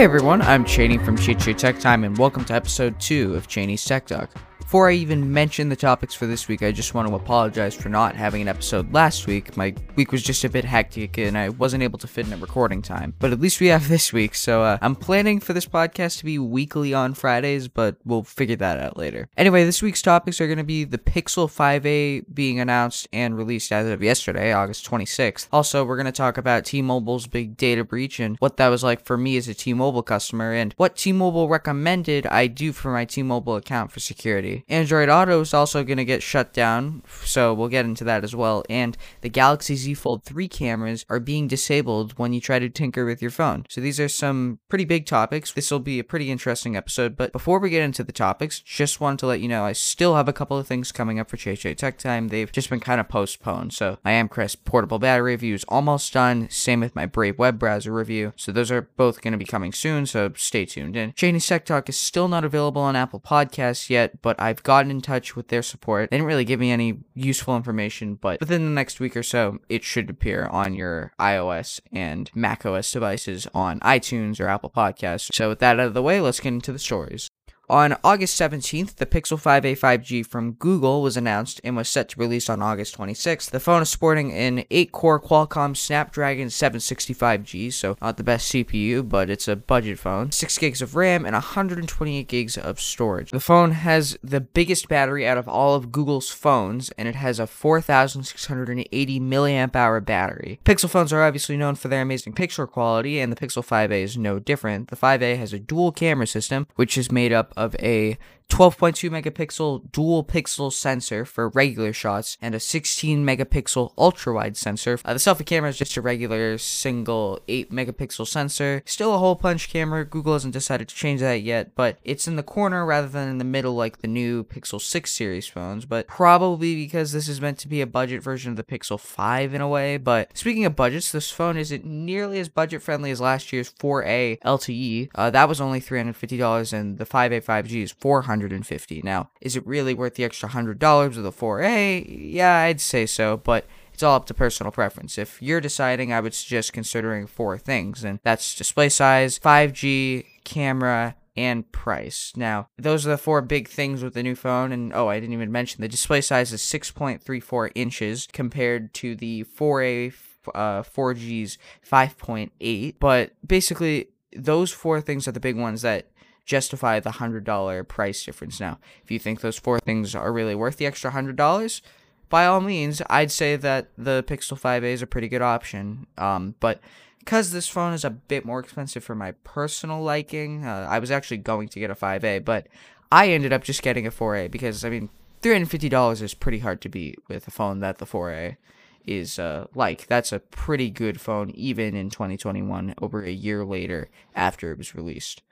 Hey everyone, I'm Cheney from Sheet Tech Time, and welcome to episode 2 of Cheney's Tech Talk. Before I even mention the topics for this week, I just want to apologize for not having an episode last week. My week was just a bit hectic and I wasn't able to fit in a recording time. But at least we have this week, so uh, I'm planning for this podcast to be weekly on Fridays, but we'll figure that out later. Anyway, this week's topics are going to be the Pixel 5a being announced and released as of yesterday, August 26th. Also, we're going to talk about T-Mobile's big data breach and what that was like for me as a T-Mobile customer and what T-Mobile recommended I do for my T-Mobile account for security. Android Auto is also going to get shut down, so we'll get into that as well. And the Galaxy Z Fold 3 cameras are being disabled when you try to tinker with your phone. So these are some pretty big topics. This will be a pretty interesting episode. But before we get into the topics, just wanted to let you know I still have a couple of things coming up for JJ Tech Time. They've just been kind of postponed. So my Amcrest portable battery review is almost done. Same with my Brave web browser review. So those are both going to be coming soon. So stay tuned. And Cheney's Tech Talk is still not available on Apple Podcasts yet, but I've gotten in touch with their support. They didn't really give me any useful information, but within the next week or so, it should appear on your iOS and macOS devices on iTunes or Apple Podcasts. So with that out of the way, let's get into the stories. On August 17th, the Pixel 5a 5G from Google was announced and was set to release on August 26th. The phone is sporting an 8 core Qualcomm Snapdragon 765G, so not the best CPU, but it's a budget phone, 6 gigs of RAM, and 128 gigs of storage. The phone has the biggest battery out of all of Google's phones, and it has a 4680 milliamp hour battery. Pixel phones are obviously known for their amazing picture quality, and the Pixel 5a is no different. The 5a has a dual camera system, which is made up of a 12.2 megapixel dual pixel sensor for regular shots and a 16 megapixel ultra wide sensor. Uh, the selfie camera is just a regular single 8 megapixel sensor. Still a hole punch camera. Google hasn't decided to change that yet, but it's in the corner rather than in the middle like the new Pixel 6 series phones. But probably because this is meant to be a budget version of the Pixel 5 in a way. But speaking of budgets, this phone isn't nearly as budget friendly as last year's 4A LTE. Uh, that was only $350, and the 5A 5G is 400 150 Now, is it really worth the extra $100 with a 4A? Yeah, I'd say so, but it's all up to personal preference. If you're deciding, I would suggest considering four things, and that's display size, 5G, camera, and price. Now, those are the four big things with the new phone. And oh, I didn't even mention the display size is 6.34 inches compared to the 4A uh, 4G's 5.8. But basically, those four things are the big ones that justify the $100 price difference. Now, if you think those four things are really worth the extra $100, by all means, I'd say that the Pixel 5a is a pretty good option. Um, but because this phone is a bit more expensive for my personal liking, uh, I was actually going to get a 5a, but I ended up just getting a 4a because, I mean, $350 is pretty hard to beat with a phone that the 4a is uh, like. That's a pretty good phone, even in 2021, over a year later after it was released.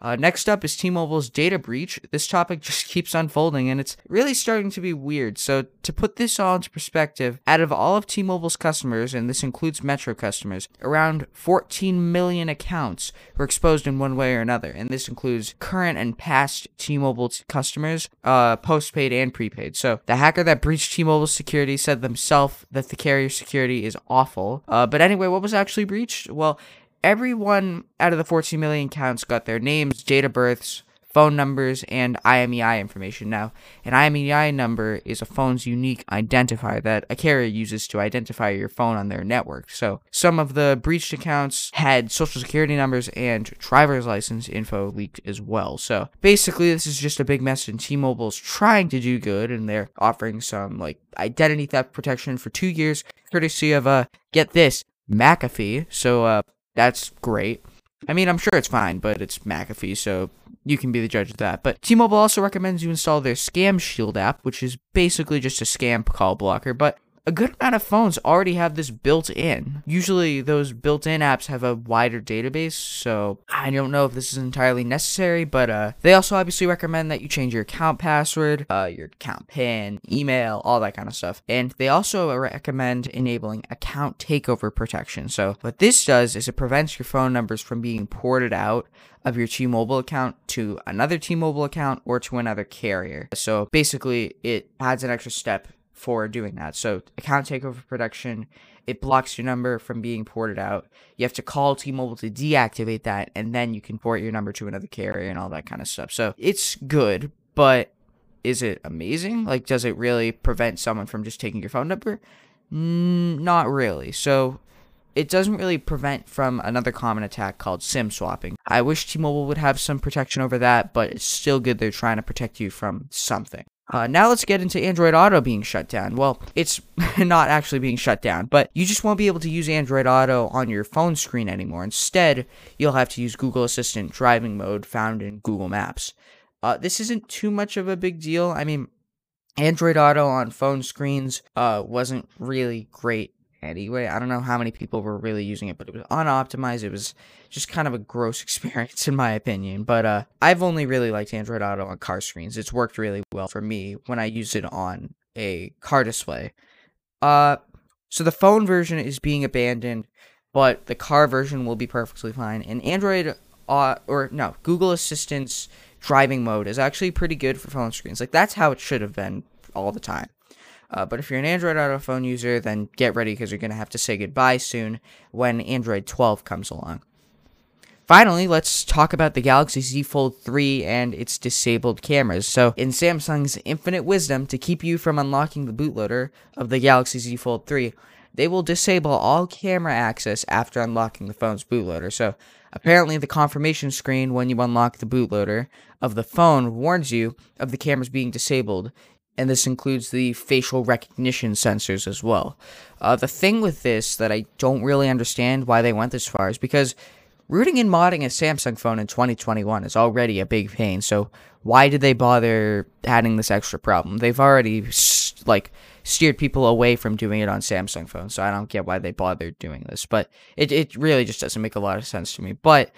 Uh, next up is T-Mobile's data breach. This topic just keeps unfolding and it's really starting to be weird. So to put this all into perspective, out of all of T-Mobile's customers, and this includes Metro customers, around 14 million accounts were exposed in one way or another. And this includes current and past T-Mobile customers, uh, postpaid and prepaid. So the hacker that breached T-Mobile's security said themselves that the carrier security is awful. Uh, but anyway, what was actually breached? Well, everyone out of the 14 million counts got their names, date of births, phone numbers, and IMEI information. Now, an IMEI number is a phone's unique identifier that a carrier uses to identify your phone on their network. So, some of the breached accounts had social security numbers and driver's license info leaked as well. So, basically, this is just a big mess, and T Mobile's trying to do good, and they're offering some like identity theft protection for two years, courtesy of, uh, get this, McAfee. So, uh, that's great. I mean, I'm sure it's fine, but it's McAfee, so you can be the judge of that. But T-Mobile also recommends you install their Scam Shield app, which is basically just a scam call blocker, but a good amount of phones already have this built in. Usually, those built in apps have a wider database, so I don't know if this is entirely necessary, but uh, they also obviously recommend that you change your account password, uh, your account PIN, email, all that kind of stuff. And they also recommend enabling account takeover protection. So, what this does is it prevents your phone numbers from being ported out of your T Mobile account to another T Mobile account or to another carrier. So, basically, it adds an extra step for doing that. So account takeover protection, it blocks your number from being ported out. You have to call T-Mobile to deactivate that, and then you can port your number to another carrier and all that kind of stuff. So it's good, but is it amazing? Like, does it really prevent someone from just taking your phone number? Mm, not really. So it doesn't really prevent from another common attack called SIM swapping. I wish T-Mobile would have some protection over that, but it's still good they're trying to protect you from something. Uh, now let's get into Android Auto being shut down. Well, it's not actually being shut down, but you just won't be able to use Android Auto on your phone screen anymore. Instead, you'll have to use Google Assistant driving mode found in Google Maps. Uh, this isn't too much of a big deal. I mean, Android Auto on phone screens uh, wasn't really great anyway. I don't know how many people were really using it, but it was unoptimized. It was just kind of a gross experience in my opinion. But uh, I've only really liked Android Auto on car screens. It's worked really well for me when I use it on a car display. Uh, so the phone version is being abandoned, but the car version will be perfectly fine. And Android, uh, or no, Google Assistant's driving mode is actually pretty good for phone screens. Like that's how it should have been all the time. Uh, but if you're an Android Auto phone user, then get ready because you're going to have to say goodbye soon when Android 12 comes along. Finally, let's talk about the Galaxy Z Fold 3 and its disabled cameras. So, in Samsung's infinite wisdom to keep you from unlocking the bootloader of the Galaxy Z Fold 3, they will disable all camera access after unlocking the phone's bootloader. So, apparently, the confirmation screen when you unlock the bootloader of the phone warns you of the cameras being disabled and this includes the facial recognition sensors as well. Uh, the thing with this that I don't really understand why they went this far is because rooting and modding a Samsung phone in 2021 is already a big pain. So why did they bother adding this extra problem? They've already like steered people away from doing it on Samsung phones, so I don't get why they bothered doing this. But it it really just doesn't make a lot of sense to me. But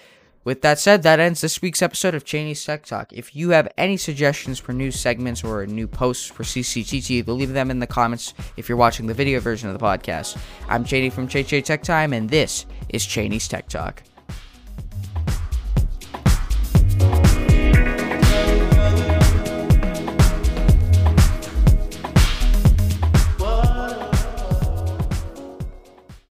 with that said, that ends this week's episode of Cheney's Tech Talk. If you have any suggestions for new segments or new posts for CCTT, leave them in the comments if you're watching the video version of the podcast. I'm Cheney from Che Che Tech Time, and this is Cheney's Tech Talk.